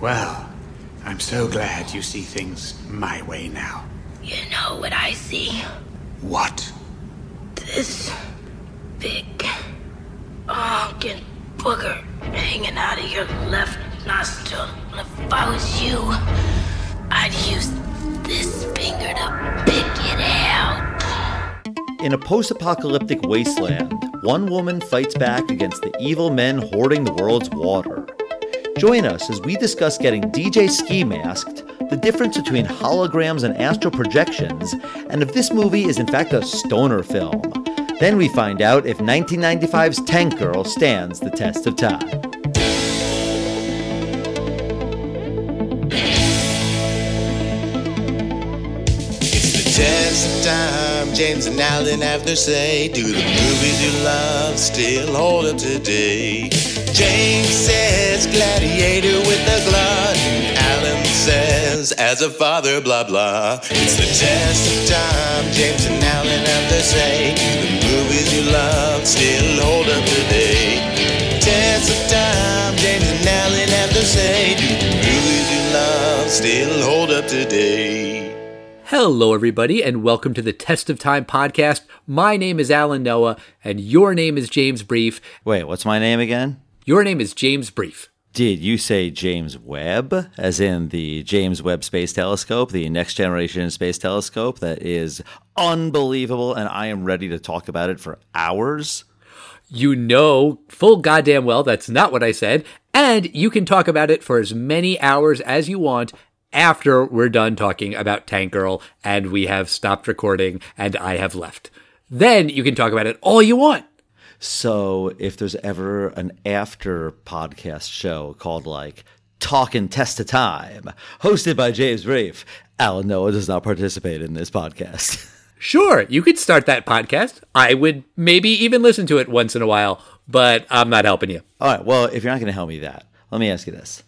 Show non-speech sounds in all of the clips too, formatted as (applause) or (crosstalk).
Well, I'm so glad you see things my way now. You know what I see? What? This big honking booger hanging out of your left nostril. And if I was you, I'd use this finger to pick it out. In a post apocalyptic wasteland, one woman fights back against the evil men hoarding the world's water. Join us as we discuss getting DJ ski masked, the difference between holograms and astral projections, and if this movie is in fact a stoner film. Then we find out if 1995's Tank Girl stands the test of time. It's the test of time. James and Alan have to say, Do the movies you love still hold up today? James says, Gladiator with the glut. Alan says, As a father, blah blah. It's the test of time. James and Alan have to say, Do the movies you love still hold up today? Test of time. James and Alan have to say, Do the movies you love still hold up today? Hello, everybody, and welcome to the Test of Time podcast. My name is Alan Noah, and your name is James Brief. Wait, what's my name again? Your name is James Brief. Did you say James Webb, as in the James Webb Space Telescope, the next generation space telescope that is unbelievable, and I am ready to talk about it for hours? You know full goddamn well that's not what I said, and you can talk about it for as many hours as you want after we're done talking about Tank Girl and we have stopped recording and I have left. Then you can talk about it all you want. So if there's ever an after podcast show called like Talking Test of Time, hosted by James Reef, Alan Noah does not participate in this podcast. (laughs) Sure, you could start that podcast. I would maybe even listen to it once in a while, but I'm not helping you. All right, well, if you're not going to help me that, let me ask you this.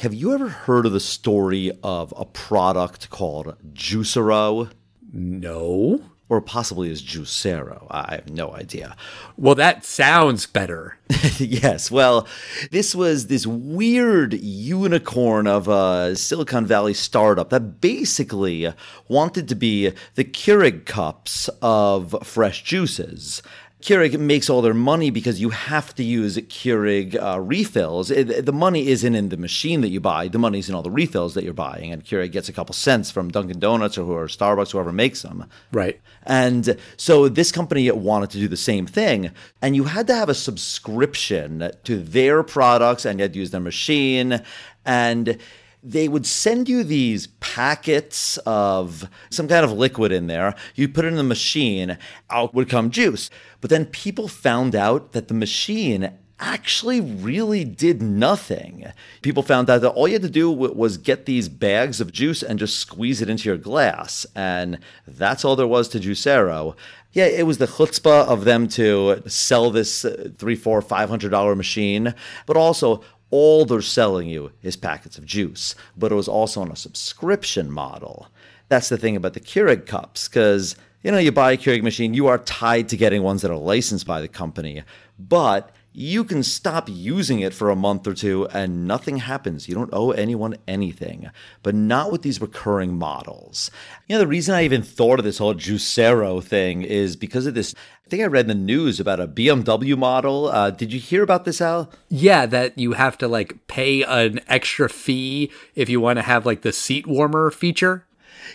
Have you ever heard of the story of a product called Juicero? No. Or possibly as Juicero? I have no idea. Well, that sounds better. (laughs) yes. Well, this was this weird unicorn of a Silicon Valley startup that basically wanted to be the Keurig cups of fresh juices. Keurig makes all their money because you have to use Keurig uh, refills. It, the money isn't in the machine that you buy. The money's in all the refills that you're buying. And Keurig gets a couple cents from Dunkin' Donuts or, or Starbucks, whoever makes them. Right. And so this company wanted to do the same thing. And you had to have a subscription to their products and you had to use their machine. And they would send you these packets of some kind of liquid in there. You put it in the machine, out would come juice. But then people found out that the machine actually really did nothing. People found out that all you had to do was get these bags of juice and just squeeze it into your glass. And that's all there was to Juicero. Yeah, it was the chutzpah of them to sell this uh, three, four, five hundred dollar machine, but also all they're selling you is packets of juice, but it was also on a subscription model. That's the thing about the Keurig cups, because you know you buy a Keurig machine, you are tied to getting ones that are licensed by the company, but you can stop using it for a month or two and nothing happens. You don't owe anyone anything, but not with these recurring models. You know, the reason I even thought of this whole Juicero thing is because of this. I think I read in the news about a BMW model. Uh, did you hear about this, Al? Yeah, that you have to like pay an extra fee if you want to have like the seat warmer feature.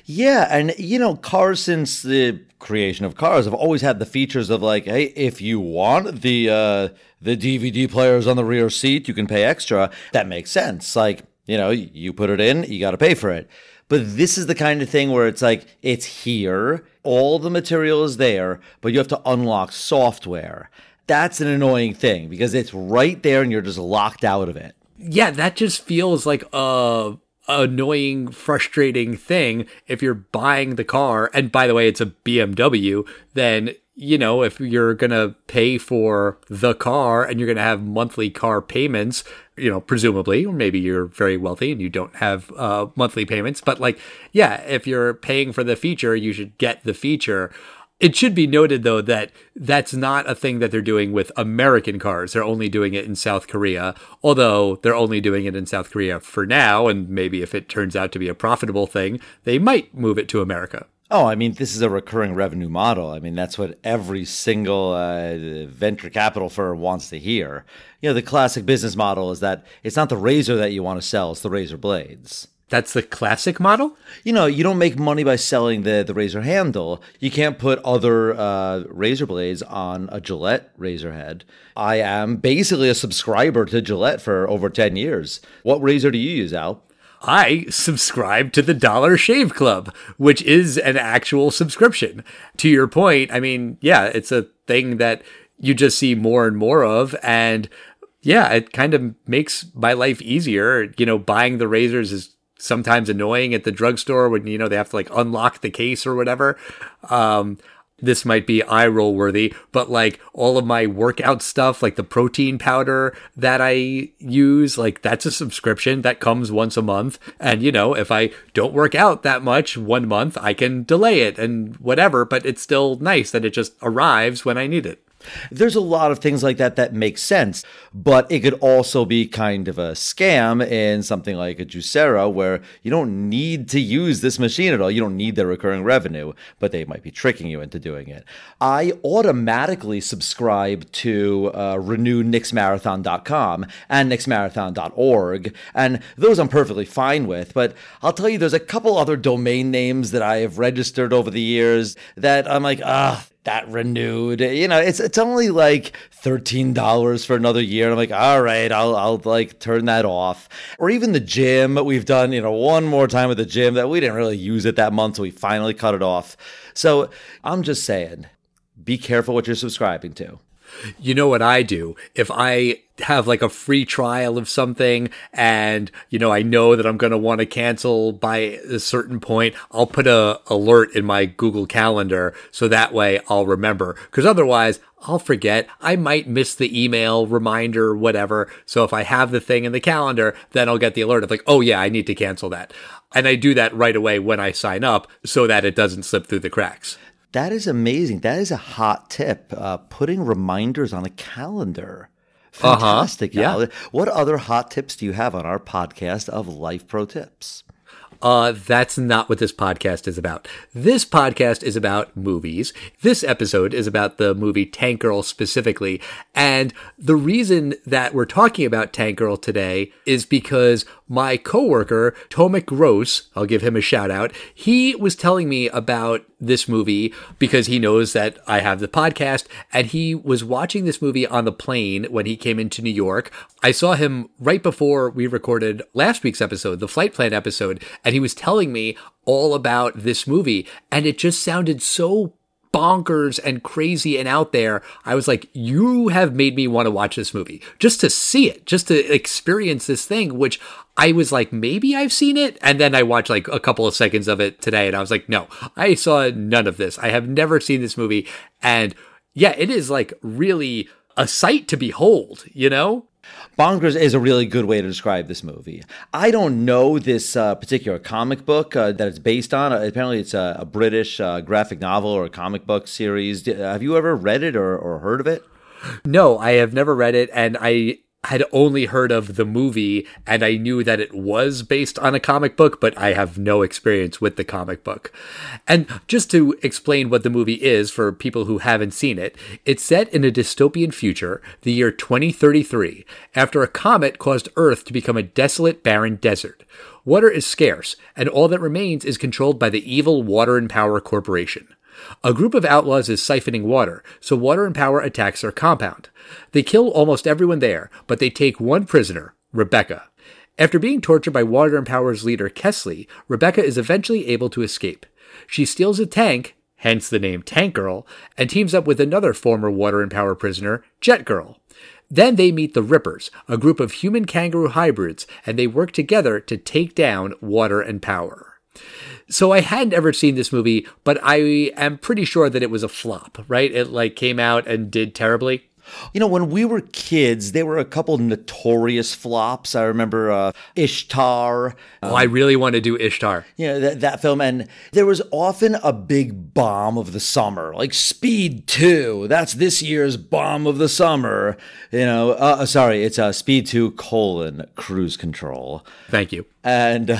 Yeah, and you know, cars since the creation of cars have always had the features of like, hey, if you want the uh, the DVD players on the rear seat, you can pay extra. That makes sense. Like, you know, you put it in, you got to pay for it. But this is the kind of thing where it's like it's here, all the material is there, but you have to unlock software. That's an annoying thing because it's right there and you're just locked out of it. Yeah, that just feels like a annoying, frustrating thing if you're buying the car. And by the way, it's a BMW, then you know, if you're going to pay for the car and you're going to have monthly car payments, you know, presumably, or maybe you're very wealthy and you don't have uh, monthly payments. But like, yeah, if you're paying for the feature, you should get the feature. It should be noted, though, that that's not a thing that they're doing with American cars. They're only doing it in South Korea, although they're only doing it in South Korea for now. And maybe if it turns out to be a profitable thing, they might move it to America. Oh, I mean, this is a recurring revenue model. I mean, that's what every single uh, venture capital firm wants to hear. You know, the classic business model is that it's not the razor that you want to sell, it's the razor blades. That's the classic model? You know, you don't make money by selling the, the razor handle. You can't put other uh, razor blades on a Gillette razor head. I am basically a subscriber to Gillette for over 10 years. What razor do you use, Al? I subscribe to the Dollar Shave Club, which is an actual subscription. To your point, I mean, yeah, it's a thing that you just see more and more of. And yeah, it kind of makes my life easier. You know, buying the razors is sometimes annoying at the drugstore when, you know, they have to like unlock the case or whatever. Um, this might be eye roll worthy, but like all of my workout stuff, like the protein powder that I use, like that's a subscription that comes once a month. And you know, if I don't work out that much one month, I can delay it and whatever, but it's still nice that it just arrives when I need it. There's a lot of things like that that make sense, but it could also be kind of a scam in something like a Juicera where you don't need to use this machine at all. You don't need their recurring revenue, but they might be tricking you into doing it. I automatically subscribe to uh, renewknicksmarathon.com and knicksmarathon.org, and those I'm perfectly fine with, but I'll tell you there's a couple other domain names that I have registered over the years that I'm like, ah, that renewed. You know, it's it's only like thirteen dollars for another year. And I'm like, all right, I'll I'll like turn that off. Or even the gym, we've done you know one more time at the gym that we didn't really use it that month, so we finally cut it off. So I'm just saying, be careful what you're subscribing to. You know what I do? If I have like a free trial of something and, you know, I know that I'm going to want to cancel by a certain point, I'll put a alert in my Google calendar so that way I'll remember. Cause otherwise I'll forget. I might miss the email reminder, whatever. So if I have the thing in the calendar, then I'll get the alert of like, oh yeah, I need to cancel that. And I do that right away when I sign up so that it doesn't slip through the cracks. That is amazing. That is a hot tip. Uh, putting reminders on a calendar. Fantastic. Uh-huh. Yeah. What other hot tips do you have on our podcast of Life Pro Tips? Uh, that's not what this podcast is about. This podcast is about movies. This episode is about the movie Tank Girl specifically. And the reason that we're talking about Tank Girl today is because my coworker, Tomek Gross, I'll give him a shout out. He was telling me about this movie because he knows that I have the podcast and he was watching this movie on the plane when he came into New York. I saw him right before we recorded last week's episode, the flight plan episode, and he was telling me all about this movie and it just sounded so bonkers and crazy and out there. I was like, you have made me want to watch this movie just to see it, just to experience this thing, which I was like, maybe I've seen it. And then I watched like a couple of seconds of it today and I was like, no, I saw none of this. I have never seen this movie. And yeah, it is like really a sight to behold, you know? Bonkers is a really good way to describe this movie. I don't know this uh, particular comic book uh, that it's based on. Uh, apparently, it's a, a British uh, graphic novel or a comic book series. Have you ever read it or, or heard of it? No, I have never read it, and I had only heard of the movie and I knew that it was based on a comic book, but I have no experience with the comic book. And just to explain what the movie is for people who haven't seen it, it's set in a dystopian future, the year 2033, after a comet caused Earth to become a desolate, barren desert. Water is scarce, and all that remains is controlled by the evil Water and Power Corporation. A group of outlaws is siphoning water, so Water and Power attacks their compound. They kill almost everyone there, but they take one prisoner, Rebecca. After being tortured by Water and Power's leader, Kesslee, Rebecca is eventually able to escape. She steals a tank, hence the name Tank Girl, and teams up with another former Water and Power prisoner, Jet Girl. Then they meet the Rippers, a group of human kangaroo hybrids, and they work together to take down Water and Power. So I hadn't ever seen this movie, but I am pretty sure that it was a flop, right? It like came out and did terribly. You know, when we were kids, there were a couple notorious flops. I remember uh, Ishtar. oh, I really want to do Ishtar. you know that, that film and there was often a big bomb of the summer like speed 2 that's this year's bomb of the summer you know uh, sorry it's uh, speed 2 colon cruise control Thank you. and uh,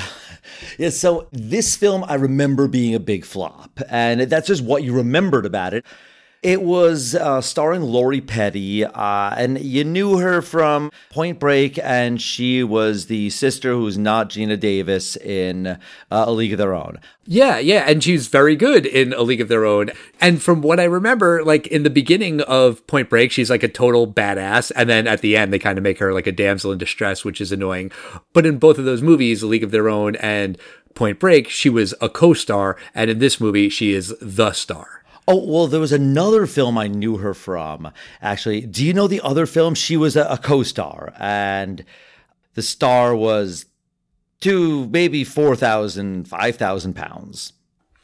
yeah so this film i remember being a big flop and that's just what you remembered about it it was uh, starring Lori Petty, uh, and you knew her from Point Break, and she was the sister who's not Geena Davis in uh, A League of Their Own. Yeah, yeah, and she's very good in A League of Their Own. And from what I remember, like in the beginning of Point Break, she's like a total badass, and then at the end they kind of make her like a damsel in distress, which is annoying. But in both of those movies, A League of Their Own and Point Break, she was a co-star, and in this movie, she is the star. Oh, well, there was another film I knew her from. Actually, do you know the other film? She was a, a co star, and the star was two, maybe 4,000, 5,000 pounds.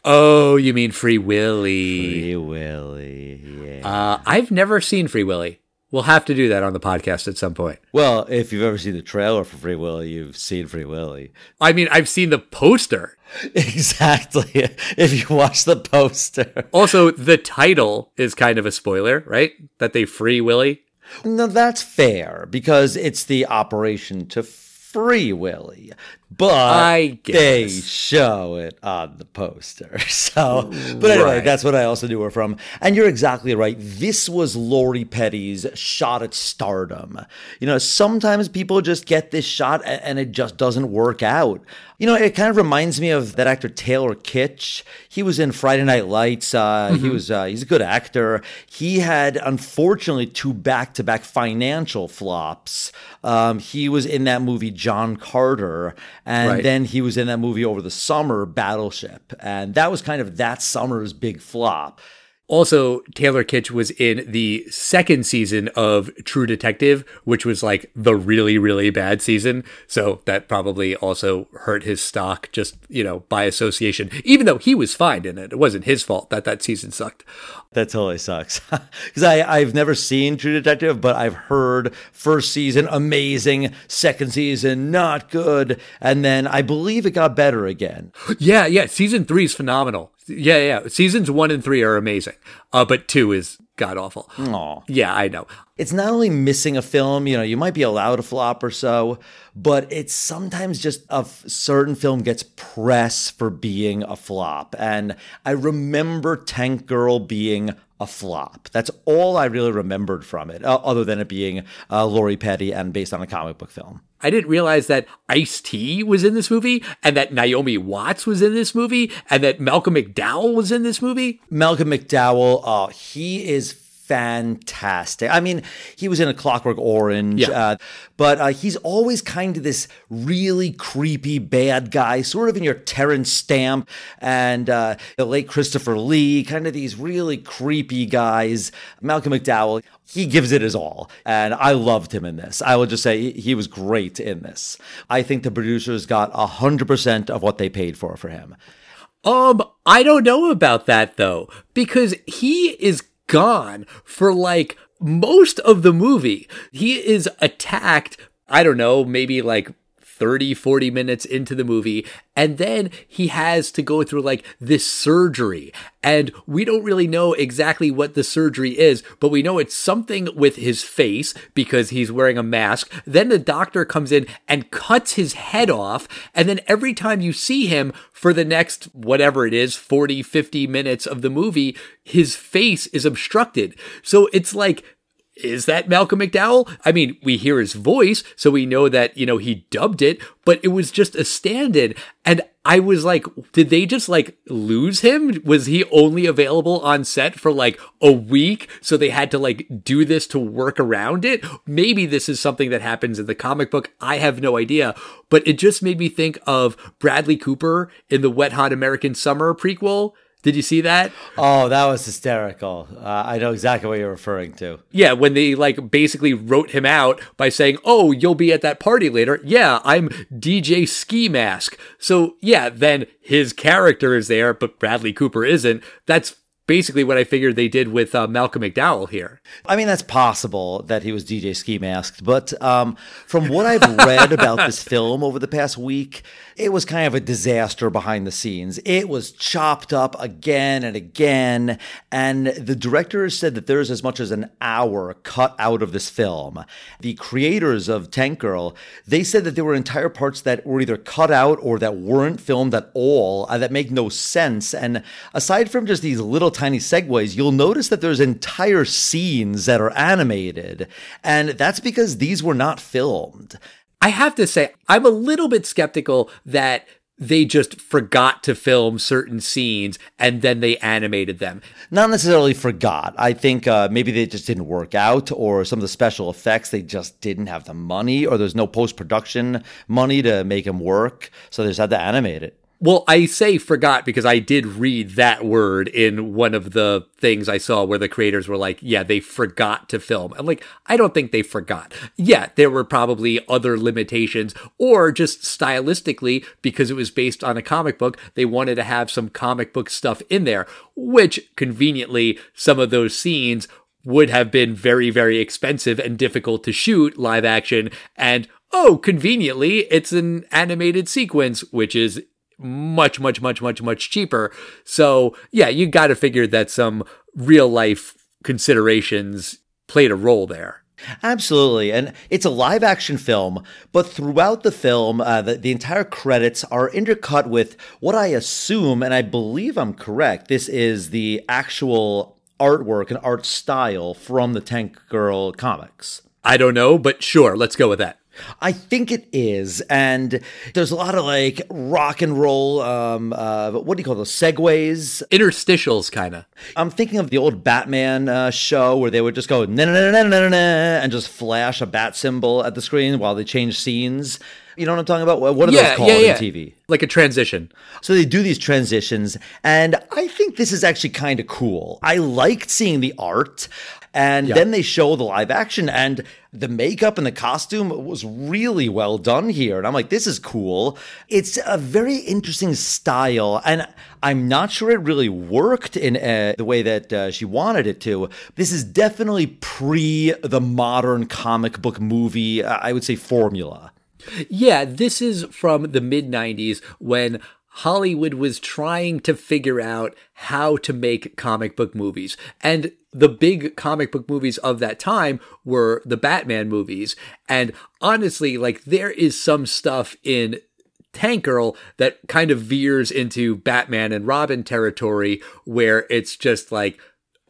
Oh, you mean Free Willy? Free Willy, yeah. Uh, I've never seen Free Willy. We'll have to do that on the podcast at some point. well, if you've ever seen the trailer for Free Willy, you've seen Free Willy. I mean, I've seen the poster. (laughs) Exactly. If you watch the poster. Also, the title is kind of a spoiler, right? That they free Willy. No, that's fair because it's the operation to free Willy. But I they show it on the poster. (laughs) So, but anyway, Right. that's what I also knew her from. And you're exactly right. This was Lori Petty's shot at stardom. You know, sometimes people just get this shot and it just doesn't work out. You know, it kind of reminds me of that actor Taylor Kitsch. He was in Friday Night Lights. Uh, He was uh, he's a good actor. He had unfortunately two back-to-back financial flops. Um, he was in that movie John Carter, and Right. then he was in that movie over the summer Battleship, and that was kind of that summer's big flop. Also, Taylor Kitsch was in the second season of True Detective, which was like the really, really bad season. So that probably also hurt his stock just, you know, by association, even though he was fine in it. It wasn't his fault that that season sucked. That totally sucks. (laughs) Because I I've never seen True Detective, but I've heard first season amazing, second season not good, and then I believe it got better again. Yeah, yeah. Season three is phenomenal. Yeah, yeah. Seasons one and three are amazing. Uh, but two is god awful. Aw. Yeah, I know. it's not only missing a film, you know, you might be allowed a flop or so, but it's sometimes just a f- certain film gets press for being a flop. And I remember Tank Girl being a flop. That's all I really remembered from it, uh, other than it being uh, Lori Petty and based on a comic book film. I didn't realize that Ice T was in this movie, and that Naomi Watts was in this movie, and that Malcolm McDowell was in this movie. Malcolm McDowell, oh, he is fantastic. I mean, he was in a Clockwork Orange, Yeah. uh, but uh, he's always kind of this really creepy bad guy, sort of in your Terence Stamp and uh, the late Christopher Lee, kind of these really creepy guys. Malcolm McDowell, he gives it his all, and I loved him in this. I will just say he- was great in this. I think the producers got hundred percent of what they paid for for him. Um, I don't know about that though, because he is gone for like most of the movie. He is attacked, I don't know, maybe like 30, 40 minutes into the movie. And then he has to go through like this surgery. And we don't really know exactly what the surgery is, but we know it's something with his face because he's wearing a mask. Then the doctor comes in and cuts his head off. And then every time you see him for the next, whatever it is, 40, 50 minutes of the movie, his face is obstructed. So it's like, is that Malcolm McDowell? I mean, we hear his voice, so we know that, you know, he dubbed it, but it was just a stand in. And I was like, did they just like lose him? Was he only available on set for like a week? So they had to like do this to work around it? Maybe this is something that happens in the comic book. I have no idea. But it just made me think of Bradley Cooper in the Wet Hot American Summer prequel. Did you see that? Oh, that was hysterical. Uh, I know exactly what you're referring to. Yeah, when they like basically wrote him out by saying, "Oh, you'll be at that party later." Yeah, I'm DJ Ski Mask. So, yeah, then his character is there, but Bradley Cooper isn't. That's basically what I figured they did with uh, Malcolm McDowell here. I mean, that's possible that he was DJ Ski masked, but um, from what I've read about this (laughs) film over the past week, it was kind of a disaster behind the scenes. It was chopped up again and again, and the director said that there's as much as an hour cut out of this film. The creators of Tank Girl, they said that there were entire parts that were either cut out or that weren't filmed at all, uh, that make no sense. And aside from just these little tiny segues, you'll notice that there's entire scenes that are animated. And that's because these were not filmed. I have to say, I'm a little bit skeptical that they just forgot to film certain scenes and then they animated them. Not necessarily forgot. I think uh, maybe they just didn't work out, or some of the special effects, they just didn't have the money, or there's no post production money to make them work. So they just had to animate it. Well, I say forgot because I did read that word in one of the things I saw where the creators were like, yeah, they forgot to film. I'm like, I don't think they forgot. Yeah, there were probably other limitations or just stylistically because it was based on a comic book, they wanted to have some comic book stuff in there, which conveniently some of those scenes would have been very, very expensive and difficult to shoot live action. And oh, conveniently, it's an animated sequence, which is much, much, much, much, much cheaper. So yeah, you got to figure that some real life considerations played a role there. Absolutely. And it's a live action film, but throughout the film, uh, the, the entire credits are intercut with what I assume, and I believe I'm correct, this is the actual artwork and art style from the Tank Girl comics. I don't know, but sure, let's go with that. I think it is, and there's a lot of like rock and roll. Um, uh, what do you call those segues? Interstitials, kind of. I'm thinking of the old Batman uh, show where they would just go na na na na na na and just flash a bat symbol at the screen while they change scenes. You know what I'm talking about? What are Yeah, those called yeah, yeah. in TV? Like a transition. So they do these transitions, and I think this is actually kind of cool. I liked seeing the art, and then they show the live action, and the makeup and the costume was really well done here. And I'm like, this is cool. It's a very interesting style, and I'm not sure it really worked in uh, the way that uh, she wanted it to. This is definitely pre the modern comic book movie, uh, I would say, formula. Yeah, this is from the mid 90s when Hollywood was trying to figure out how to make comic book movies. And the big comic book movies of that time were the Batman movies. And honestly, like there is some stuff in Tank Girl that kind of veers into Batman and Robin territory where it's just like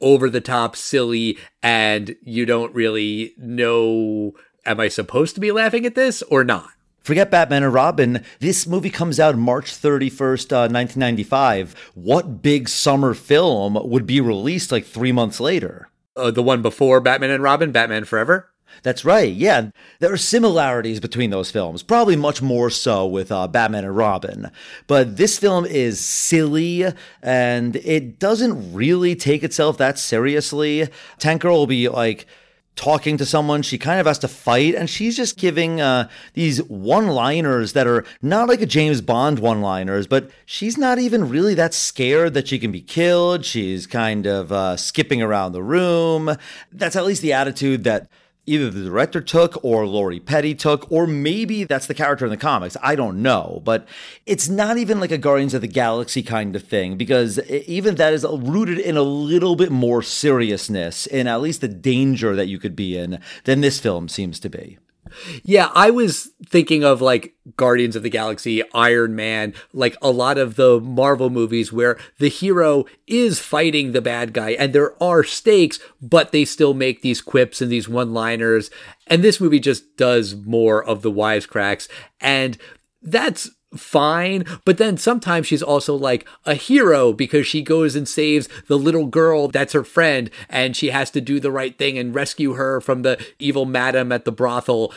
over the top silly and you don't really know am I supposed to be laughing at this or not? Forget Batman and Robin. This movie comes out March 31st, uh, 1995. What big summer film would be released like three months later? Uh, the one before Batman and Robin, Batman Forever. That's right. Yeah, there are similarities between those films, probably much more so with uh, Batman and Robin. But this film is silly and it doesn't really take itself that seriously. Tank Girl will be like, talking to someone. She kind of has to fight, and she's just giving uh, these one liners that are not like a James Bond one liners, but she's not even really that scared that she can be killed. She's kind of uh, skipping around the room. That's at least the attitude that either the director took or Lori Petty took, or maybe that's the character in the comics. I don't know. But it's not even like a Guardians of the Galaxy kind of thing, because even that is rooted in a little bit more seriousness in at least the danger that you could be in than this film seems to be. Yeah, I was thinking of like Guardians of the Galaxy, Iron Man, like a lot of the Marvel movies where the hero is fighting the bad guy and there are stakes, but they still make these quips and these one liners. And this movie just does more of the wisecracks. And that's fine. But then sometimes she's also like a hero because she goes and saves the little girl that's her friend and she has to do the right thing and rescue her from the evil madam at the brothel.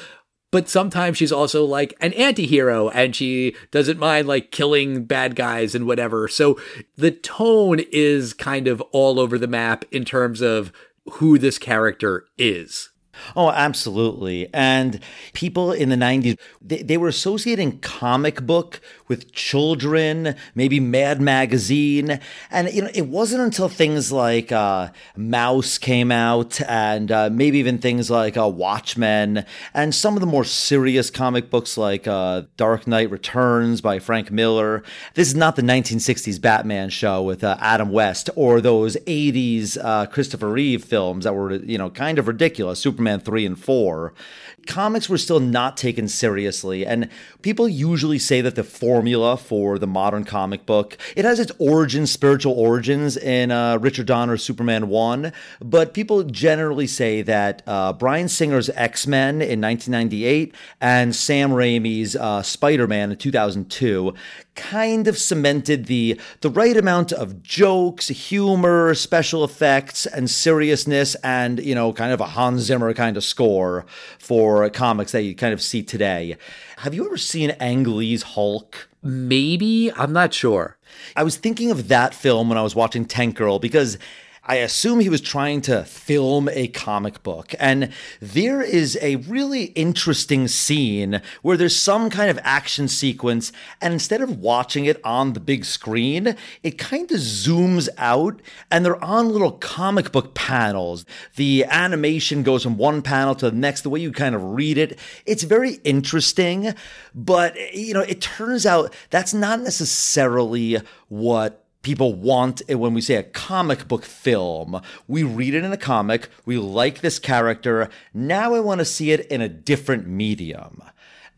But sometimes she's also like an anti hero and she doesn't mind like killing bad guys and whatever. So the tone is kind of all over the map in terms of who this character is. Oh, absolutely. And people in the 90s, they, they, were associating comic book with children, maybe Mad Magazine. And, you know, it wasn't until things like uh, Maus came out and uh, maybe even things like uh, Watchmen and some of the more serious comic books like uh, Dark Knight Returns by Frank Miller. This is not the 1960s Batman show with uh, Adam West or those 80s uh, Christopher Reeve films that were, you know, kind of ridiculous. Superman Superman 3 and 4, comics were still not taken seriously. And people usually say that the formula for the modern comic book, it has its origins, spiritual origins in uh, Richard Donner's Superman 1. But people generally say that uh, Bryan Singer's X-Men in 1998 and Sam Raimi's uh, Spider-Man in 2002 kind of cemented the the right amount of jokes, humor, special effects, and seriousness, and you know, kind of a Hans Zimmer kind of score for comics that you kind of see today. Have you ever seen Ang Lee's Hulk? Maybe I'm not sure. I was thinking of that film when I was watching Tank Girl because I assume he was trying to film a comic book. And there is a really interesting scene where there's some kind of action sequence, and instead of watching it on the big screen, it kind of zooms out and they're on little comic book panels. The animation goes from one panel to the next, the way you kind of read it. It's very interesting, but you know, it turns out that's not necessarily what people want it when we say a comic book film. We read it in a comic, we like this character, now I want to see it in a different medium.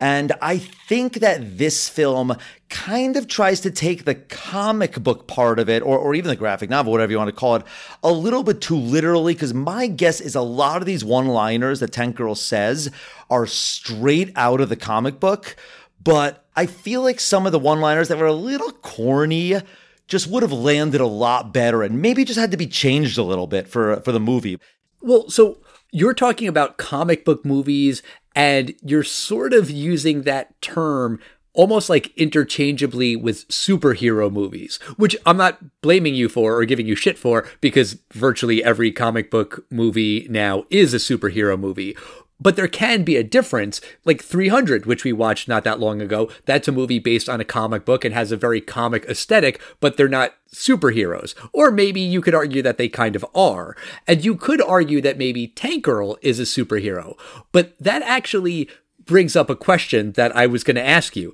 And I think that this film kind of tries to take the comic book part of it, or, or even the graphic novel, whatever you want to call it, a little bit too literally. Because my guess is a lot of these one liners that Tank Girl says are straight out of the comic book. But I feel like some of the one liners that were a little corny just would have landed a lot better and maybe just had to be changed a little bit for for the movie. Well, so you're talking about comic book movies and you're sort of using that term almost like interchangeably with superhero movies, which I'm not blaming you for or giving you shit for because virtually every comic book movie now is a superhero movie. But there can be a difference, like 300, which we watched not that long ago. That's a movie based on a comic book and has a very comic aesthetic, but they're not superheroes. Or maybe you could argue that they kind of are. And you could argue that maybe Tank Girl is a superhero. But that actually brings up a question that I was going to ask you.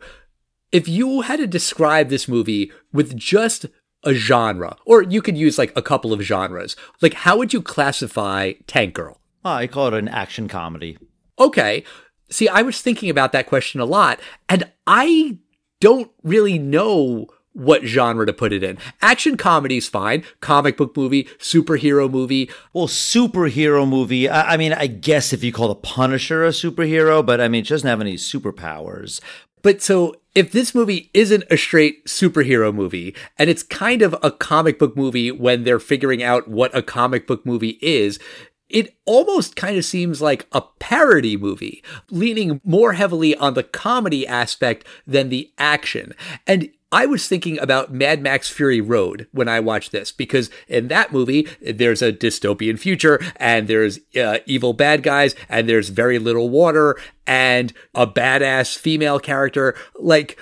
If you had to describe this movie with just a genre, or you could use like a couple of genres, like how would you classify Tank Girl? Oh, I call it an action comedy. Okay. See, I was thinking about that question a lot, and I don't really know what genre to put it in. Action comedy's fine. Comic book movie, superhero movie. Well, superhero movie. I, I, mean, I guess if you call the Punisher a superhero, but I mean, it doesn't have any superpowers. But so if this movie isn't a straight superhero movie and it's kind of a comic book movie when they're figuring out what a comic book movie is, it almost kind of seems like a parody movie, leaning more heavily on the comedy aspect than the action. And I was thinking about Mad Max Fury Road when I watched this because in that movie, there's a dystopian future and there's uh, evil bad guys and there's very little water and a badass female character. Like,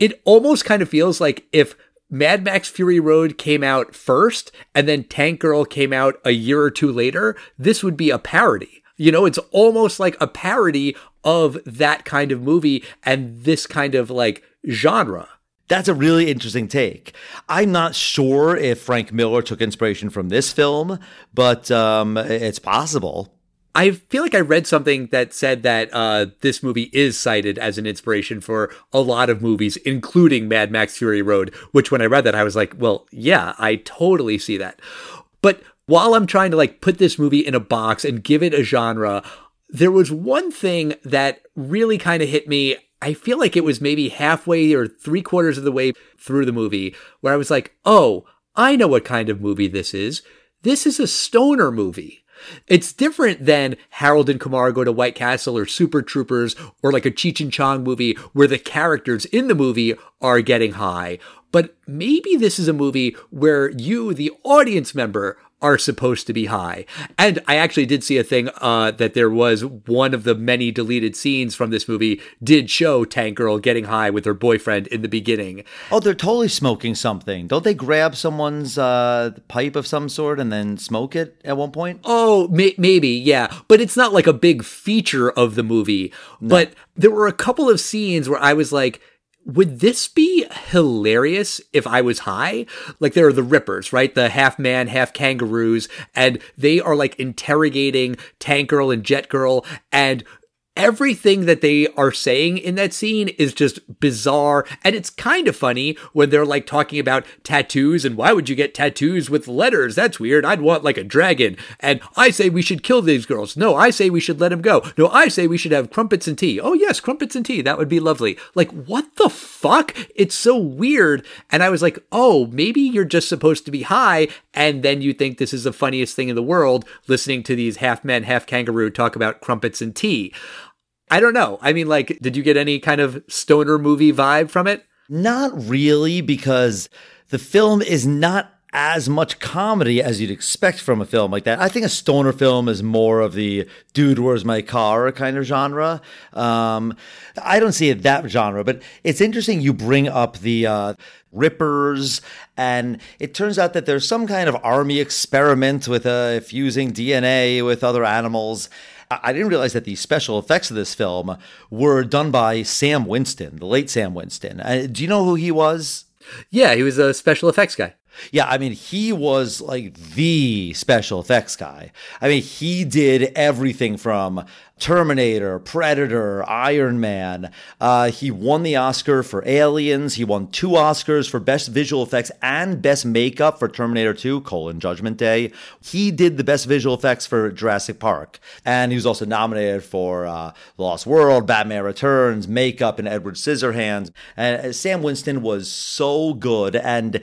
it almost kind of feels like if Mad Max Fury Road came out first and then Tank Girl came out a year or two later, this would be a parody. You know, it's almost like a parody of that kind of movie and this kind of like genre. That's a really interesting take. I'm not sure if Frank Miller took inspiration from this film, but um, it's possible. I feel like I read something that said that uh, this movie is cited as an inspiration for a lot of movies, including Mad Max Fury Road, which when I read that, I was like, well, yeah, I totally see that. But while I'm trying to like put this movie in a box and give it a genre, there was one thing that really kind of hit me. I feel like it was maybe halfway or three quarters of the way through the movie where I was like, oh, I know what kind of movie this is. This is a stoner movie. It's different than Harold and Kumar go to White Castle or Super Troopers or like a Cheech and Chong movie where the characters in the movie are getting high. But maybe this is a movie where you, the audience member, are supposed to be high. And I actually did see a thing uh, that there was one of the many deleted scenes from this movie did show Tank Girl getting high with her boyfriend in the beginning. Oh, they're totally smoking something. Don't they grab someone's uh, pipe of some sort and then smoke it at one point? Oh, may- maybe, yeah. But it's not like a big feature of the movie. But there were a couple of scenes where I was like, would this be hilarious if I was high? Like there are the Rippers, right? The half man, half kangaroos, and they are like interrogating Tank Girl and Jet Girl, and everything that they are saying in that scene is just bizarre. And it's kind of funny when they're like talking about tattoos and why would you get tattoos with letters? That's weird. I'd want like a dragon. And i say we should kill these girls. No i say we should let them go. No i say we should have crumpets and tea. Oh yes crumpets and tea. That would be lovely. Like what the fuck? It's so weird. And i was like oh maybe you're just supposed to be high and then you think this is the funniest thing in the world listening to these half men half kangaroo talk about crumpets and tea I don't know. I mean, like, did you get any kind of stoner movie vibe from it? Not really, because the film is not as much comedy as you'd expect from a film like that. I think a stoner film is more of the dude, where's my car kind of genre. Um, I don't see it that genre, but it's interesting you bring up the, uh, rippers and it turns out that there's some kind of army experiment with uh, fusing dna with other animals I didn't realize that the special effects of this film were done by Stan Winston, the late Stan Winston. Uh, do you know who he was? Yeah, he was a special effects guy. Yeah, I mean, he was like the special effects guy. I mean, he did everything from Terminator, Predator, Iron Man. Uh, he won the Oscar for Aliens. He won two Oscars for Best Visual Effects and Best Makeup for Terminator 2, colon, Judgment Day. He did the Best Visual Effects for Jurassic Park. And he was also nominated for uh, Lost World, Batman Returns, Makeup, and Edward Scissorhands. And uh, Stan Winston was so good. And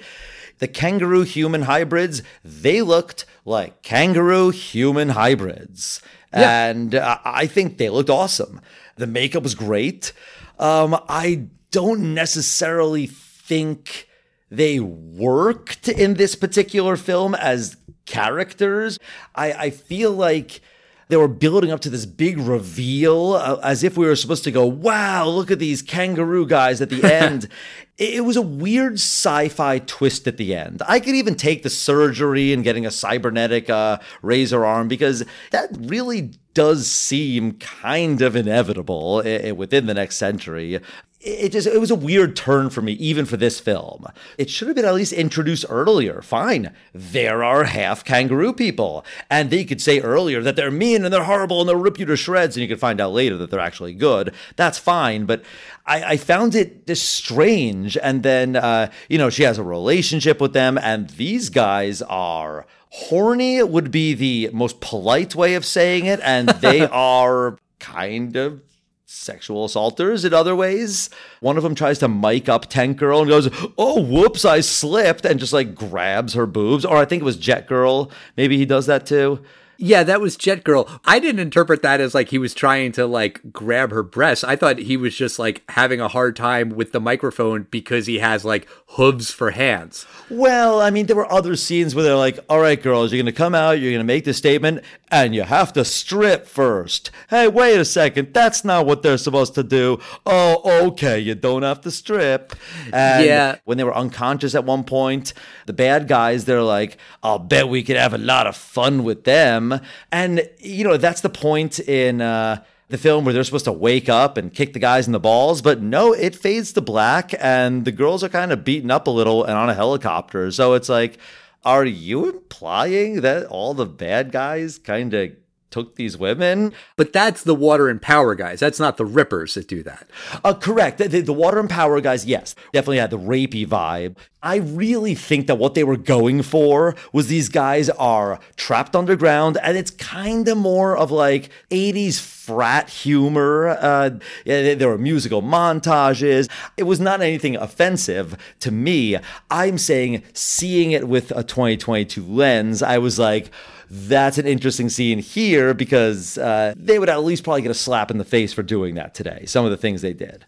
the kangaroo human hybrids, they looked like kangaroo human hybrids. Yeah. And uh, I think they looked awesome. The makeup was great. Um, I don't necessarily think they worked in this particular film as characters. I, I feel like they were building up to this big reveal uh, as if we were supposed to go, wow, look at these kangaroo guys at the (laughs) end. It, was a weird sci fi twist at the end. I could even take the surgery and getting a cybernetic uh, razor arm because that really does seem kind of inevitable within the next century. It just it was a weird turn for me, even for this film. It should have been at least introduced earlier. Fine, there are half kangaroo people, and they could say earlier that they're mean and they're horrible and they'll rip you to shreds, and you could find out later that they're actually good. That's fine, but I, I found it just strange. And then uh, you know she has a relationship with them, and these guys are horny. Would be the most polite way of saying it, and they (laughs) are kind of sexual assaulters in other ways. One of them tries to mic up Tank Girl and goes, "Oh, whoops, I slipped," and just like grabs her boobs. Or I think it was Jet Girl. Maybe he does that too. Yeah, that was Jet Girl. I didn't interpret that as like he was trying to like grab her breasts. I thought he was just like having a hard time with the microphone because he has like hooves for hands. Well, I mean, there were other scenes where they're like, "All right, girls, you're going to come out, you're going to make this statement, and you have to strip first. Hey, wait a second, that's not what they're supposed to do. Oh, okay, you don't have to strip. And Yeah. when they were unconscious at one point, the bad guys, they're like, "I'll bet we could have a lot of fun with them." And you know, that's the point in. uh the film where they're supposed to wake up and kick the guys in the balls, but no, it fades to black and the girls are kind of beaten up a little and on a helicopter. So it's like, are you implying that all the bad guys kind of took these women? But that's the water and power guys. That's not the rippers that do that. Uh, correct. The, the, the water and power guys, yes, definitely had the rapey vibe. I really think that what they were going for was these guys are trapped underground, and it's kind of more of like 80s frat humor. Uh, there- were musical montages. It was not anything offensive to me. I'm saying, seeing it with a 2022 lens, I was like, that's an interesting scene here because uh, they would at least probably get a slap in the face for doing that today. Some of the things they did.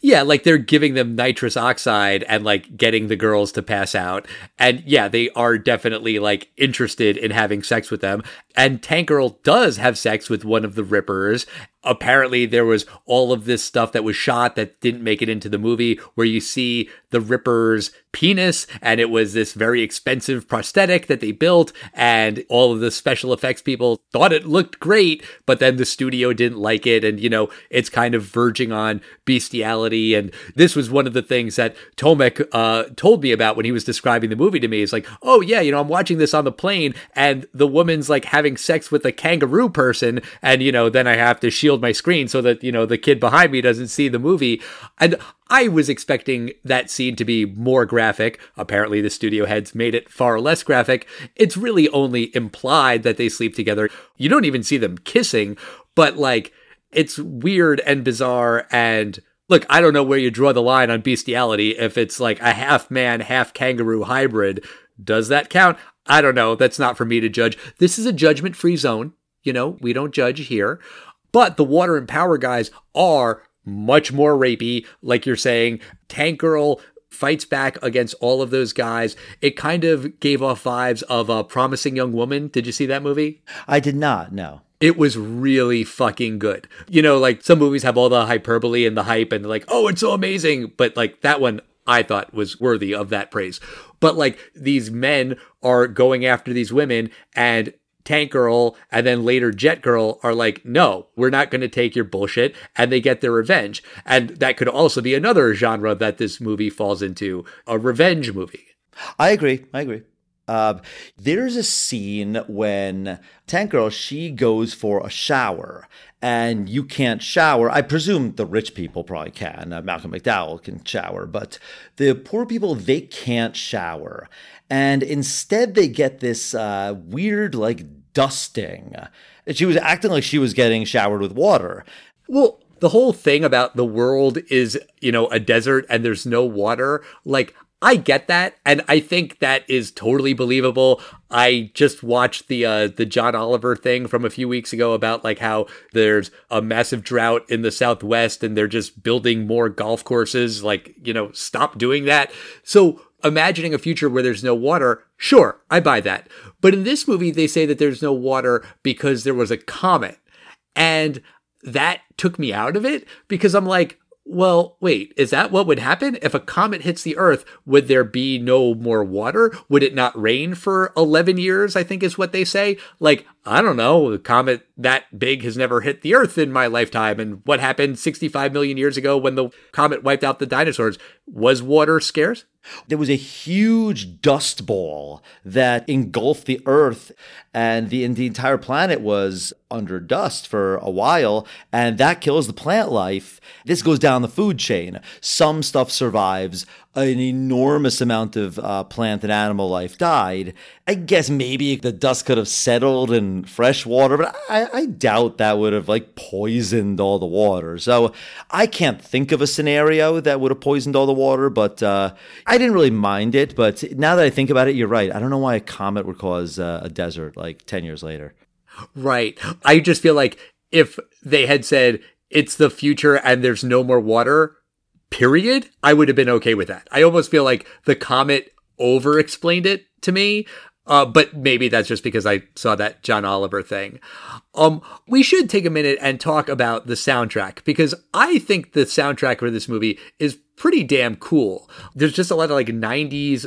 Yeah, like they're giving them nitrous oxide and like getting the girls to pass out. And yeah, they are definitely like interested in having sex with them. And Tank Girl does have sex with one of the Rippers apparently there was all of this stuff that was shot that didn't make it into the movie where you see the Ripper's penis and it was this very expensive prosthetic that they built and all of the special effects people thought it looked great but then the studio didn't like it. And you know it's kind of verging on bestiality. And this was one of the things that Tomek uh, told me about when he was describing the movie to me. It's like oh yeah you know I'm watching this on the plane and the woman's like having sex with a kangaroo person and you know then I have to shield shield my screen so that, you know, the kid behind me doesn't see the movie. And I was expecting that scene to be more graphic. Apparently, the studio heads made it far less graphic. It's really only implied that they sleep together. You don't even see them kissing, but like, it's weird and bizarre and look, I don't know where you draw the line on bestiality. If it's like a half man, half kangaroo hybrid, does that count? I don't know. That's not for me to judge. This is a judgment free zone. You know, we don't judge here. But the water and power guys are much more rapey, like you're saying. Tank Girl fights back against all of those guys. It kind of gave off vibes of a promising young woman. Did you see that movie? I did not, no. It was really fucking good. You know, like some movies have all the hyperbole and the hype and like, oh, it's so amazing. But like that one I thought was worthy of that praise. But like these men are going after these women and Tank Girl and then later Jet Girl are like, no, we're not going to take your bullshit. And they get their revenge. And that could also be another genre that this movie falls into a revenge movie. I agree. I agree. Uh, there's a scene when Tank Girl she goes for a shower and you can't shower. I presume the rich people probably can. Uh, Malcolm McDowell can shower, but the poor people they can't shower, and instead they get this uh, weird like dusting. She was acting like she was getting showered with water. Well, the whole thing about the world is, you know, a desert and there's no water, like, I get that, and I think that is totally believable. I just watched the uh, the John Oliver thing from a few weeks ago about like how there's a massive drought in the Southwest, and they're just building more golf courses. Like, you know, stop doing that. So imagining a future where there's no water, sure, I buy that. But in this movie, they say that there's no water because there was a comet. And that took me out of it because I'm like, well, wait, is that what would happen? If a comet hits the Earth, would there be no more water? Would it not rain for 11 years? I think is what they say. Like, I don't know. A comet that big has never hit the Earth in my lifetime. And what happened 65 million years ago when the comet wiped out the dinosaurs? Was water scarce? There was a huge dust ball that engulfed the Earth, and the, the entire planet was under dust for a while, and that kills the plant life. This goes down the food chain. Some stuff survives, an enormous amount of uh, plant and animal life died. I guess maybe the dust could have settled in fresh water, but I, I, doubt that would have like poisoned all the water. So I can't think of a scenario that would have poisoned all the water, but uh, I didn't really mind it. But now that I think about it, you're right. I don't know why a comet would cause uh, a desert like 10 years later. Right. I just feel like if they had said, it's the future and there's no more water, period, I would have been okay with that. I almost feel like the comet over explained it to me. Uh, but maybe that's just because I saw that John Oliver thing. Um, we should take a minute and talk about the soundtrack because I think the soundtrack for this movie is pretty damn cool. There's just a lot of like 90s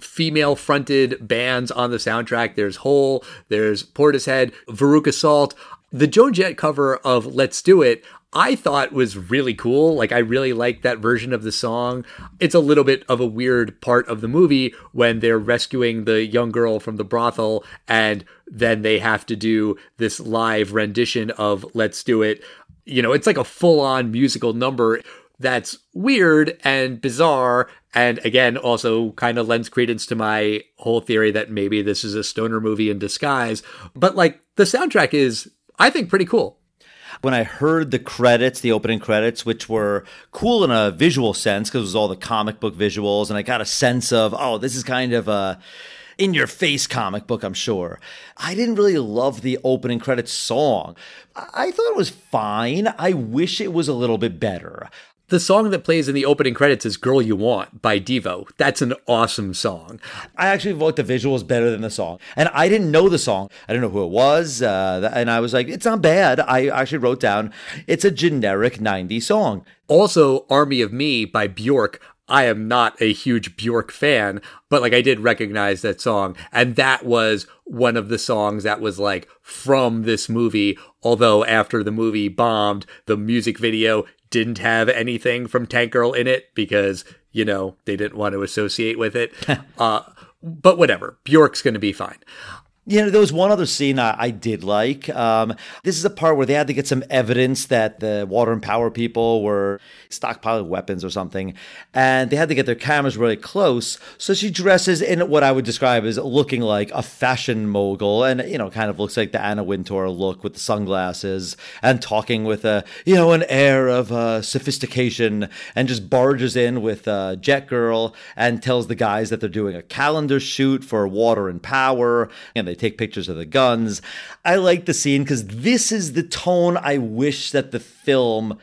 female fronted bands on the soundtrack. There's Hole, there's Portishead, Veruca Salt. The Joan Jett cover of Let's Do It, I thought was really cool. Like I really like that version of the song. It's a little bit of a weird part of the movie when they're rescuing the young girl from the brothel and then they have to do this live rendition of Let's Do It. You know, it's like a full-on musical number that's weird and bizarre and again also kind of lends credence to my whole theory that maybe this is a stoner movie in disguise. But like the soundtrack is I think pretty cool when I heard the credits, the opening credits, which were cool in a visual sense because it was all the comic book visuals, and I got a sense of, oh, this is kind of a in your face comic book, I'm sure. I didn't really love the opening credits song. I thought it was fine. I wish it was a little bit better. The song that plays in the opening credits is Girl You Want by Devo. That's an awesome song. I actually thought the visuals better than the song. And I didn't know the song. I didn't know who it was. Uh, and I was like, it's not bad. I actually wrote down, it's a generic 90s song. Also, Army of Me by Bjork. I am not a huge Bjork fan, but like I did recognize that song. And that was one of the songs that was like from this movie. Although after the movie bombed, the music video didn't have anything from Tank Girl in it because, you know, they didn't want to associate with it. (laughs) uh, but whatever. Bjork's going to be fine. You know, there was one other scene I, I did like. Um, this is a part where they had to get some evidence that the water and power people were stockpiling weapons or something, and they had to get their cameras really close. So she dresses in what I would describe as looking like a fashion mogul, and you know, kind of looks like the Anna Wintour look with the sunglasses and talking with a you know an air of uh, sophistication, and just barges in with uh, Jet Girl and tells the guys that they're doing a calendar shoot for water and power, and they take pictures of the guns. I like the scene because this is the tone I wish that the film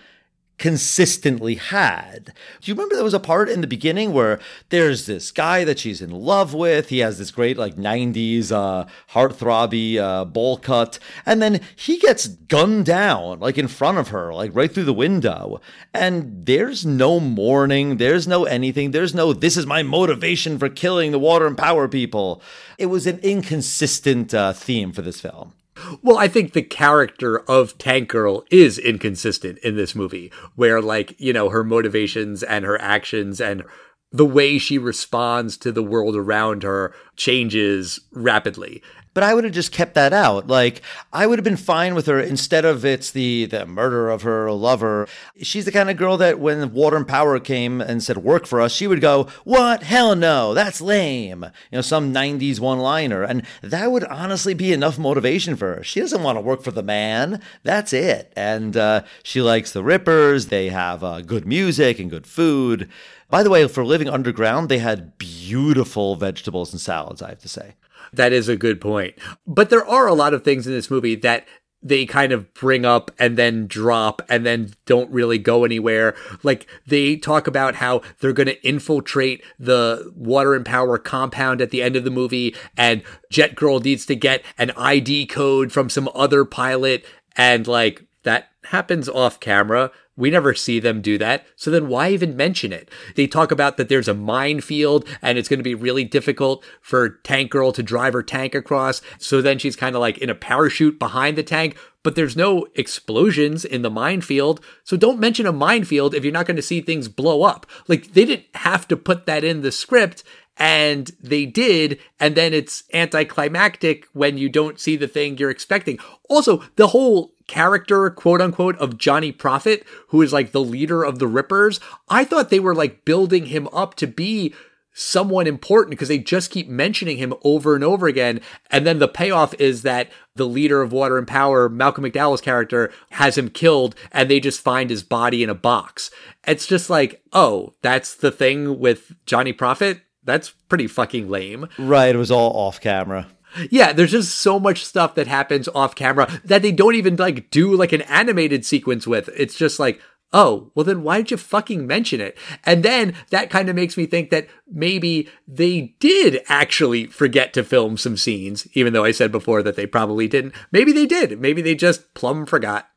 consistently had. Do you remember there was a part in the beginning where there's this guy that she's in love with? He has this great like 90s uh heartthrobby uh bowl cut and then he gets gunned down like in front of her like right through the window. And there's no mourning, there's no anything. There's no this is my motivation for killing the water and power people. It was an inconsistent uh, theme for this film. Well, I think the character of Tank Girl is inconsistent in this movie, where, like, you know, her motivations and her actions and the way she responds to the world around her changes rapidly but I would have just kept that out. Like I would have been fine with her instead of it's the the murder of her lover. She's the kind of girl that when Water and Power came and said work for us, she would go, "What? Hell no, that's lame." You know, some '90s one-liner, and that would honestly be enough motivation for her. She doesn't want to work for the man. That's it. And uh, she likes the Rippers. They have uh, good music and good food. By the way, for living underground, they had beautiful vegetables and salads. I have to say. That is a good point. But there are a lot of things in this movie that they kind of bring up and then drop and then don't really go anywhere. Like they talk about how they're going to infiltrate the water and power compound at the end of the movie and Jet Girl needs to get an ID code from some other pilot and like that happens off camera. We never see them do that. So then why even mention it? They talk about that there's a minefield and it's going to be really difficult for Tank Girl to drive her tank across. So then she's kind of like in a parachute behind the tank, but there's no explosions in the minefield. So don't mention a minefield if you're not going to see things blow up. Like they didn't have to put that in the script and they did and then it's anticlimactic when you don't see the thing you're expecting also the whole character quote unquote of johnny prophet who is like the leader of the rippers i thought they were like building him up to be someone important because they just keep mentioning him over and over again. And then the payoff is that the leader of Water and Power, Malcolm McDowell's character, has him killed and they just find his body in a box. It's just like, oh, that's the thing with Johnny Prophet? That's pretty fucking lame. Right. It was all off camera. Yeah, there's just so much stuff that happens off camera that they don't even like do like an animated sequence with. It's just like, oh, well then why did you fucking mention it? And then that kind of makes me think that maybe they did actually forget to film some scenes, even though I said before that they probably didn't. Maybe they did. Maybe they just plumb forgot.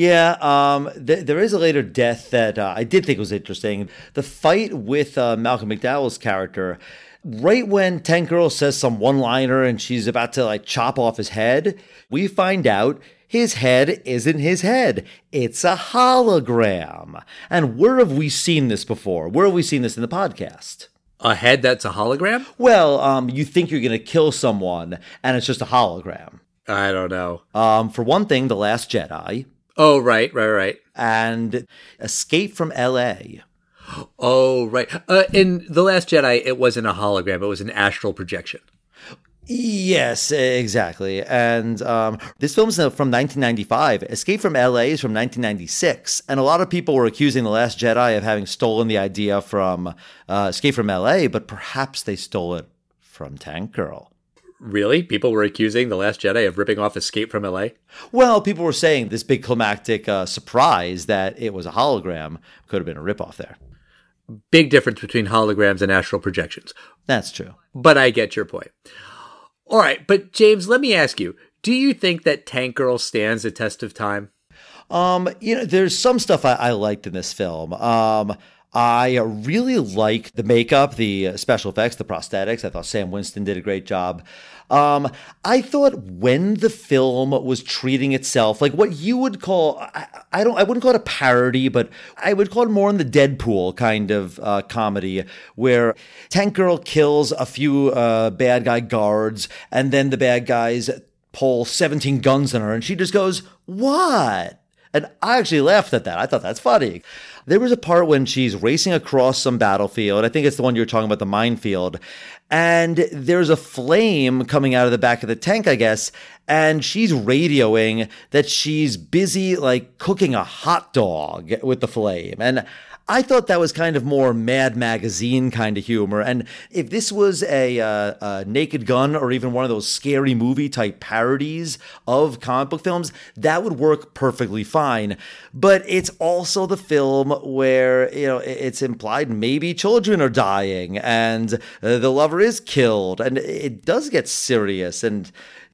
Yeah, um, th- there is a later death that uh, I did think was interesting. The fight with uh, Malcolm McDowell's character, right when Tank Girl says some one liner and she's about to like chop off his head, we find out his head isn't his head. It's a hologram. And where have we seen this before? Where have we seen this in the podcast? A head that's a hologram? Well, um, you think you're going to kill someone and it's just a hologram. I don't know. Um, for one thing, The Last Jedi. Oh, right, right, right. And Escape from LA. Oh, right. Uh, in The Last Jedi, it wasn't a hologram, it was an astral projection. Yes, exactly. And um, this is from 1995. Escape from LA is from 1996. And a lot of people were accusing The Last Jedi of having stolen the idea from uh, Escape from LA, but perhaps they stole it from Tank Girl. Really? People were accusing The Last Jedi of ripping off Escape from LA? Well, people were saying this big climactic uh, surprise that it was a hologram could have been a ripoff there. Big difference between holograms and astral projections. That's true. But I get your point. All right, but James, let me ask you do you think that Tank Girl stands a test of time? Um, you know, there's some stuff I, I liked in this film. Um, I really like the makeup, the special effects, the prosthetics. I thought Stan Winston did a great job. Um, I thought when the film was treating itself like what you would call, I, I, don't, I wouldn't call it a parody, but I would call it more in the Deadpool kind of uh, comedy, where Tank Girl kills a few uh, bad guy guards, and then the bad guys pull 17 guns on her, and she just goes, "What?" And I actually laughed at that. I thought that's funny. There was a part when she's racing across some battlefield. I think it's the one you're talking about, the minefield. And there's a flame coming out of the back of the tank, I guess. And she's radioing that she's busy, like cooking a hot dog with the flame. And I thought that was kind of more Mad Magazine kind of humor. And if this was a, uh, a, Naked Gun or even one of those scary movie type parodies of comic book films, that would work perfectly fine. But it's also the film where you know it's implied maybe children are dying and the lover is killed, and it does get serious and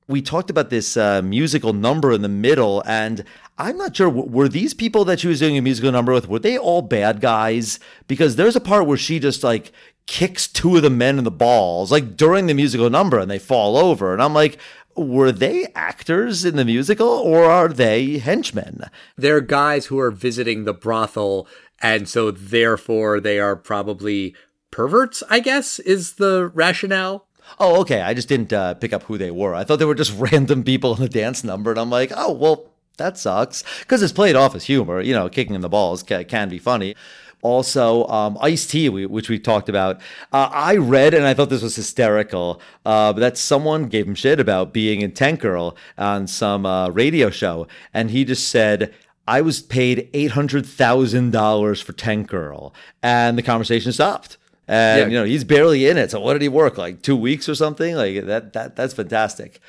we talked about this uh, musical number in the middle, and I'm not sure. Were these people that she was doing a musical number with, were they all bad guys? Because there's a part where she just like kicks two of the men in the balls, like during the musical number, and they fall over. And I'm like, were they actors in the musical or are they henchmen? They're guys who are visiting the brothel, and so therefore they are probably perverts, I guess, is the rationale. Oh, okay. I just didn't uh, pick up who they were. I thought they were just (laughs) random people in a dance number, and I'm like, oh, well, that sucks because it's played off as humor. You know, kicking in the balls can, can be funny. Also, um, Ice T, which we talked about. Uh, I read and I thought this was hysterical. Uh, that someone gave him shit about being in Tank Girl on some uh, radio show, and he just said, "I was paid eight hundred thousand dollars for Tank Girl," and the conversation stopped. And yeah. you know he's barely in it. So what did he work like two weeks or something? Like that. That that's fantastic.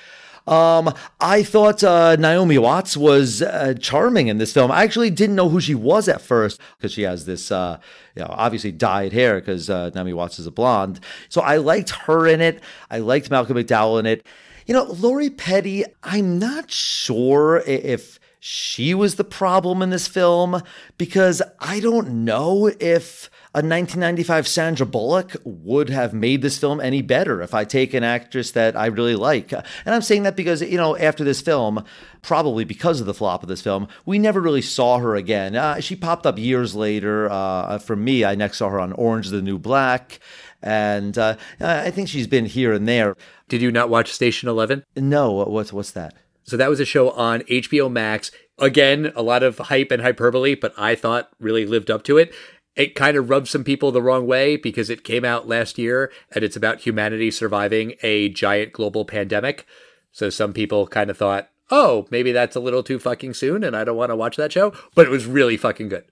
Um, I thought uh, Naomi Watts was uh, charming in this film. I actually didn't know who she was at first because she has this, uh, you know, obviously dyed hair because uh, Naomi Watts is a blonde. So I liked her in it. I liked Malcolm McDowell in it. You know, Lori Petty, I'm not sure if she was the problem in this film because I don't know if a 1995 Sandra Bullock would have made this film any better if I take an actress that I really like. And I'm saying that because, you know, after this film, probably because of the flop of this film, we never really saw her again. Uh, she popped up years later. Uh, for me, I next saw her on Orange is the New Black. And uh, I think she's been here and there. Did you not watch Station 11? No. What's, what's that? So that was a show on HBO Max. Again, a lot of hype and hyperbole, but I thought really lived up to it it kind of rubs some people the wrong way because it came out last year and it's about humanity surviving a giant global pandemic. So some people kind of thought, oh, maybe that's a little too fucking soon and I don't want to watch that show. But it was really fucking good.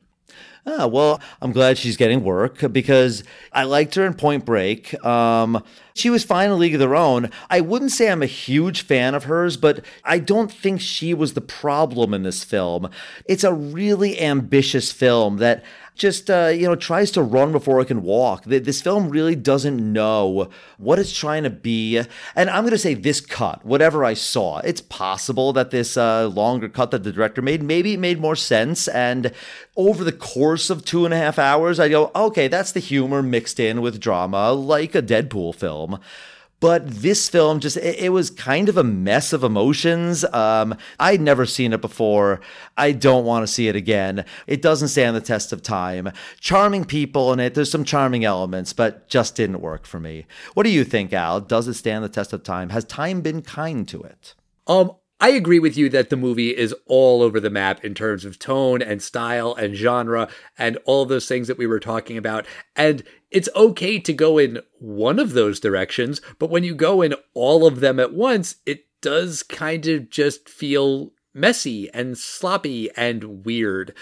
Ah, well, I'm glad she's getting work because I liked her in Point Break. Um, she was fine in League of Their Own. I wouldn't say I'm a huge fan of hers, but I don't think she was the problem in this film. It's a really ambitious film that just uh, you know tries to run before it can walk. This film really doesn't know what it's trying to be. And I'm going to say this cut, whatever I saw, it's possible that this uh, longer cut that the director made maybe it made more sense. And over the course of two and a half hours, I go, okay, that's the humor mixed in with drama, like a Deadpool film. But this film just, it, it was kind of a mess of emotions. Um, I'd never seen it before. I don't want to see it again. It doesn't stand the test of time. Charming people in it, there's some charming elements, but just didn't work for me. What do you think, Al? Does it stand the test of time? Has time been kind to it? Um, I agree with you that the movie is all over the map in terms of tone and style and genre and all those things that we were talking about. And it's okay to go in one of those directions, but when you go in all of them at once, it does kind of just feel messy and sloppy and weird.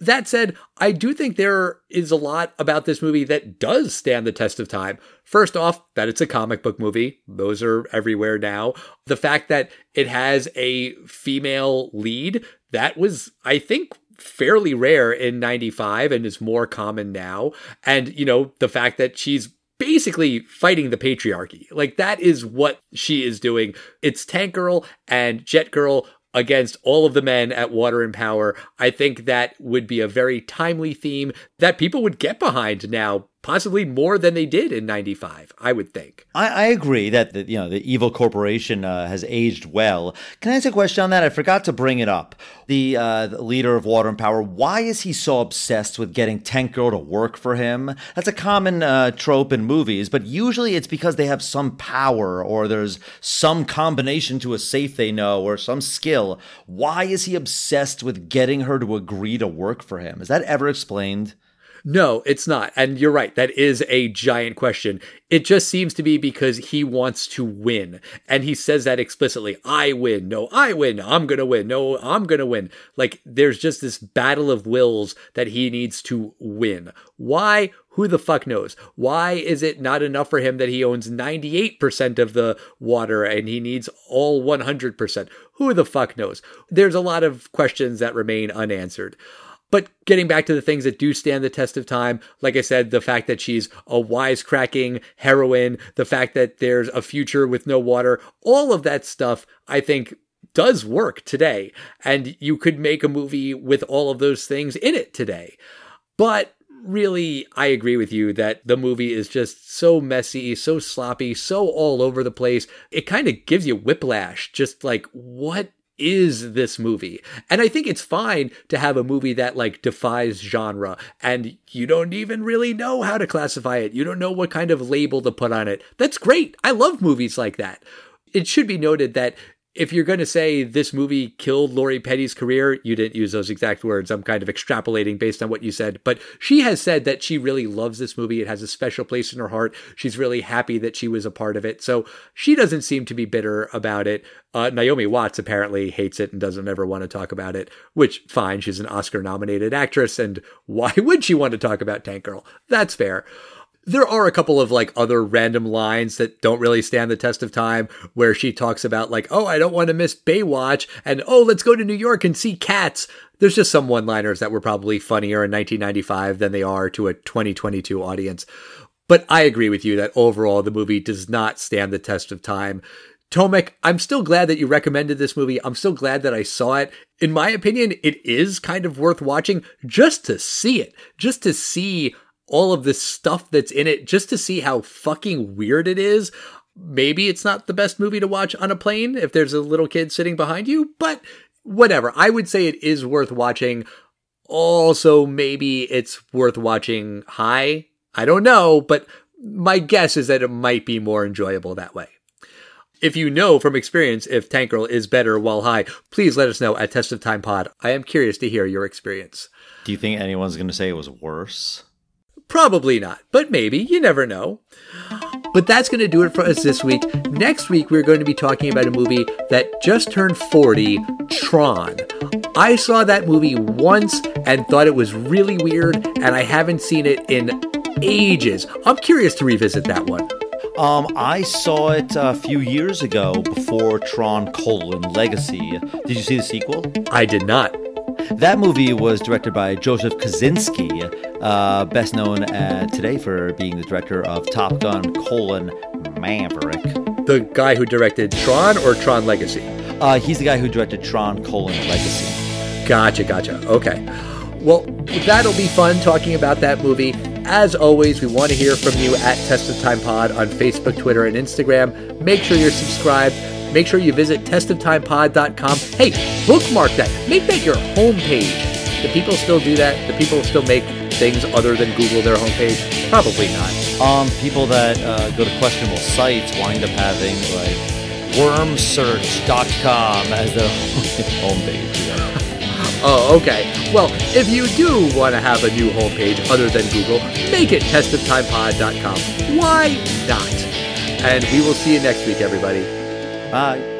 That said, I do think there is a lot about this movie that does stand the test of time. First off, that it's a comic book movie. Those are everywhere now. The fact that it has a female lead, that was, I think, fairly rare in 95 and is more common now. And, you know, the fact that she's basically fighting the patriarchy. Like that is what she is doing. It's Tank Girl and Jet Girl against all of the men at Water and Power. I think that would be a very timely theme that people would get behind now possibly more than they did in 95 i would think. I, I agree that the, you know the evil corporation uh, has aged well. Can i ask a question on that? I forgot to bring it up. The, uh, the, leader of water and power why is he so obsessed with getting tank girl to work for him? That's a common uh, trope in movies but usually it's because they have some power or there's some combination to a safe they know or some skill. Why is he obsessed with getting her to agree to work for him? Is that ever explained no, it's not. And you're right. That is a giant question. It just seems to be because he wants to win. And he says that explicitly. I win. No, I win. I'm going to win. No, I'm going to win. Like there's just this battle of wills that he needs to win. Why? Who the fuck knows? Why is it not enough for him that he owns 98% of the water and he needs all 100%? Who the fuck knows? There's a lot of questions that remain unanswered. But getting back to the things that do stand the test of time, like I said, the fact that she's a wisecracking heroine, the fact that there's a future with no water, all of that stuff, I think does work today. And you could make a movie with all of those things in it today. But really, I agree with you that the movie is just so messy, so sloppy, so all over the place. It kind of gives you whiplash. Just like, what is this movie. And I think it's fine to have a movie that like defies genre and you don't even really know how to classify it. You don't know what kind of label to put on it. That's great. I love movies like that. It should be noted that if you're going to say this movie killed Lori Petty's career, you didn't use those exact words. I'm kind of extrapolating based on what you said. But she has said that she really loves this movie. It has a special place in her heart. She's really happy that she was a part of it. So she doesn't seem to be bitter about it. Uh, Naomi Watts apparently hates it and doesn't ever want to talk about it, which fine. She's an Oscar nominated actress. And why (laughs) would she want to talk about Tank Girl? That's fair there are a couple of like other random lines that don't really stand the test of time where she talks about like, oh, I don't want to miss Baywatch and oh, let's go to New York and see cats. There's just some one liners that were probably funnier in 1995 than they are to a 2022 audience. But I agree with you that overall the movie does not stand the test of time. Tomek, I'm still glad that you recommended this movie. I'm still glad that I saw it. In my opinion, it is kind of worth watching just to see it, just to see all of this stuff that's in it just to see how fucking weird it is. Maybe it's not the best movie to watch on a plane if there's a little kid sitting behind you, but whatever. I would say it is worth watching. Also, maybe it's worth watching high. I don't know, but my guess is that it might be more enjoyable that way. If you know from experience if Tank Girl is better while high, please let us know at Test of Time Pod. I am curious to hear your experience. Do you think anyone's going to say it was worse? Probably not, but maybe. You never know. But that's going to do it for us this week. Next week, we're going to be talking about a movie that just turned 40 Tron. I saw that movie once and thought it was really weird, and I haven't seen it in ages. I'm curious to revisit that one. Um, I saw it a few years ago before Tron colon Legacy. Did you see the sequel? I did not. That movie was directed by Joseph Kosinski, uh, best known uh, today for being the director of Top Gun: colon Maverick. The guy who directed Tron or Tron Legacy? Uh, he's the guy who directed Tron: colon Legacy. Gotcha, gotcha. Okay. Well, that'll be fun talking about that movie. As always, we want to hear from you at Test of Time Pod on Facebook, Twitter, and Instagram. Make sure you're subscribed make sure you visit testoftimepod.com. Hey, bookmark that. Make that your homepage. The people still do that? The people still make things other than Google their homepage? Probably not. Um, people that uh, go to questionable sites wind up having like wormsearch.com as their (laughs) homepage. (laughs) Oh, okay. Well, if you do want to have a new homepage other than Google, make it testoftimepod.com. Why not? And we will see you next week, everybody. Bye.